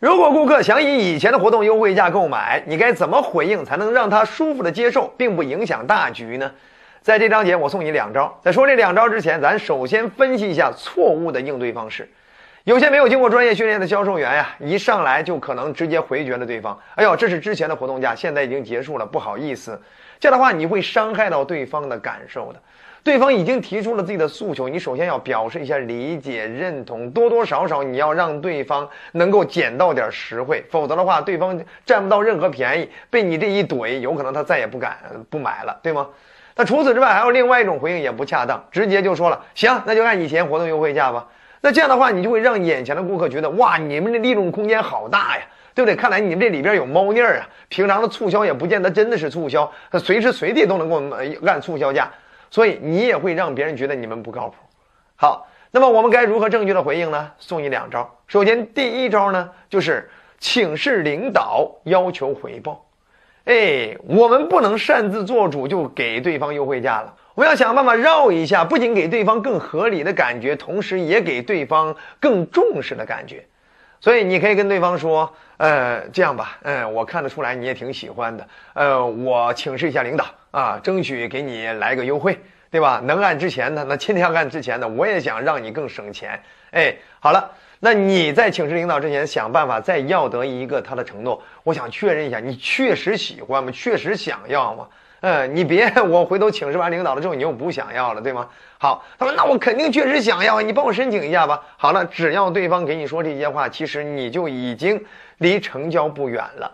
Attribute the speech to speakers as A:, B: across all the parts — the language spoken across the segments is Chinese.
A: 如果顾客想以以前的活动优惠价购买，你该怎么回应才能让他舒服的接受，并不影响大局呢？在这章节我送你两招。在说这两招之前，咱首先分析一下错误的应对方式。有些没有经过专业训练的销售员呀，一上来就可能直接回绝了对方。哎呦，这是之前的活动价，现在已经结束了，不好意思。这样的话，你会伤害到对方的感受的。对方已经提出了自己的诉求，你首先要表示一下理解、认同，多多少少你要让对方能够捡到点实惠，否则的话，对方占不到任何便宜，被你这一怼，有可能他再也不敢不买了，对吗？那除此之外，还有另外一种回应也不恰当，直接就说了，行，那就按以前活动优惠价吧。那这样的话，你就会让眼前的顾客觉得，哇，你们的利润空间好大呀，对不对？看来你们这里边有猫腻儿啊，平常的促销也不见得真的是促销，随时随地都能够按促销价。所以你也会让别人觉得你们不靠谱。好，那么我们该如何正确的回应呢？送你两招。首先，第一招呢，就是请示领导要求回报。哎，我们不能擅自做主就给对方优惠价了，我们要想办法绕一下，不仅给对方更合理的感觉，同时也给对方更重视的感觉。所以你可以跟对方说，呃，这样吧，嗯，我看得出来你也挺喜欢的，呃，我请示一下领导啊，争取给你来个优惠，对吧？能按之前的，那今天要按之前的，我也想让你更省钱。哎，好了，那你在请示领导之前，想办法再要得一个他的承诺，我想确认一下，你确实喜欢吗？确实想要吗？嗯，你别 我回头请示完领导了之后，你又不想要了，对吗？好，他说那我肯定确实想要，你帮我申请一下吧。好了，只要对方给你说这些话，其实你就已经离成交不远了。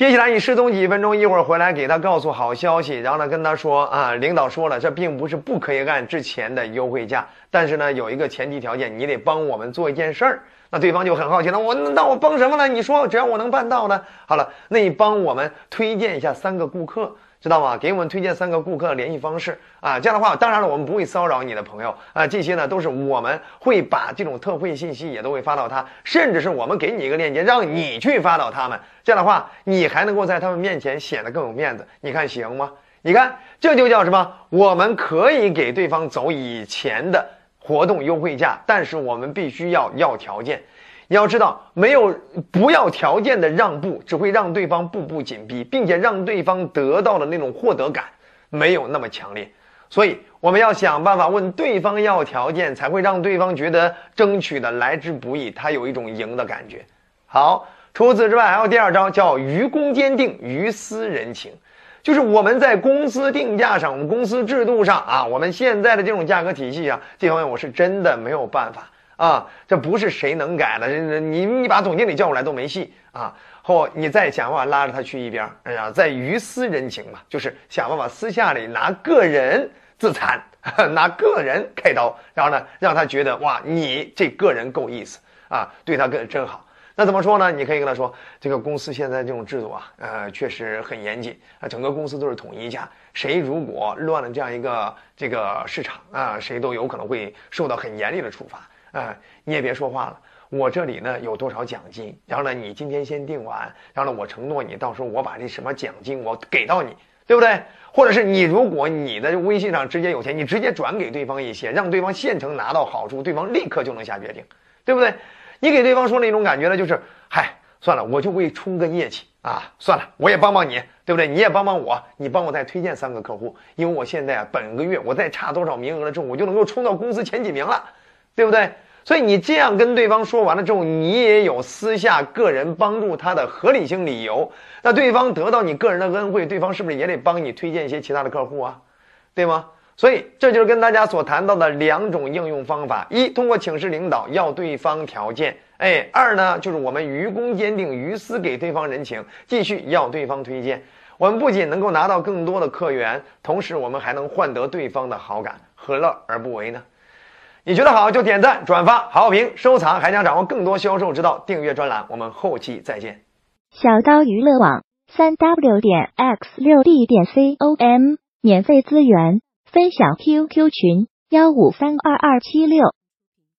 A: 接下来你失踪几分钟，一会儿回来给他告诉好消息，然后呢跟他说啊，领导说了，这并不是不可以按之前的优惠价，但是呢有一个前提条件，你得帮我们做一件事儿。那对方就很好奇了，我那我帮什么呢？你说只要我能办到呢？好了，那你帮我们推荐一下三个顾客。知道吗？给我们推荐三个顾客的联系方式啊，这样的话，当然了，我们不会骚扰你的朋友啊，这些呢都是我们会把这种特惠信息也都会发到他，甚至是我们给你一个链接，让你去发到他们，这样的话，你还能够在他们面前显得更有面子，你看行吗？你看这就叫什么？我们可以给对方走以前的活动优惠价，但是我们必须要要条件。你要知道，没有不要条件的让步，只会让对方步步紧逼，并且让对方得到的那种获得感没有那么强烈。所以，我们要想办法问对方要条件，才会让对方觉得争取的来之不易，他有一种赢的感觉。好，除此之外，还有第二招，叫于公坚定，于私人情，就是我们在公司定价上，我们公司制度上啊，我们现在的这种价格体系啊，这方面我是真的没有办法。啊，这不是谁能改的，你你把总经理叫过来都没戏啊！后你再想办法拉着他去一边，哎呀，在于私人情嘛，就是想办法私下里拿个人自残，拿个人开刀，然后呢，让他觉得哇，你这个人够意思啊，对他更真好。那怎么说呢？你可以跟他说，这个公司现在这种制度啊，呃，确实很严谨啊，整个公司都是统一价，谁如果乱了这样一个这个市场啊，谁都有可能会受到很严厉的处罚。哎，你也别说话了。我这里呢有多少奖金？然后呢，你今天先定完，然后呢，我承诺你，到时候我把这什么奖金我给到你，对不对？或者是你如果你的微信上直接有钱，你直接转给对方一些，让对方现成拿到好处，对方立刻就能下决定，对不对？你给对方说那种感觉呢，就是嗨，算了，我就为冲个业绩啊，算了，我也帮帮你，对不对？你也帮帮我，你帮我再推荐三个客户，因为我现在啊，本个月我再差多少名额了之后，我就能够冲到公司前几名了。对不对？所以你这样跟对方说完了之后，你也有私下个人帮助他的合理性理由。那对方得到你个人的恩惠，对方是不是也得帮你推荐一些其他的客户啊？对吗？所以这就是跟大家所谈到的两种应用方法：一，通过请示领导要对方条件；哎，二呢，就是我们于公坚定，于私给对方人情，继续要对方推荐。我们不仅能够拿到更多的客源，同时我们还能换得对方的好感，何乐而不为呢？你觉得好就点赞、转发、好评、收藏，还想掌握更多销售之道，订阅专栏。我们后期再见。
B: 小刀娱乐网三 w 点 x 六 d 点 com 免费资源分享 QQ 群幺五三二二七六。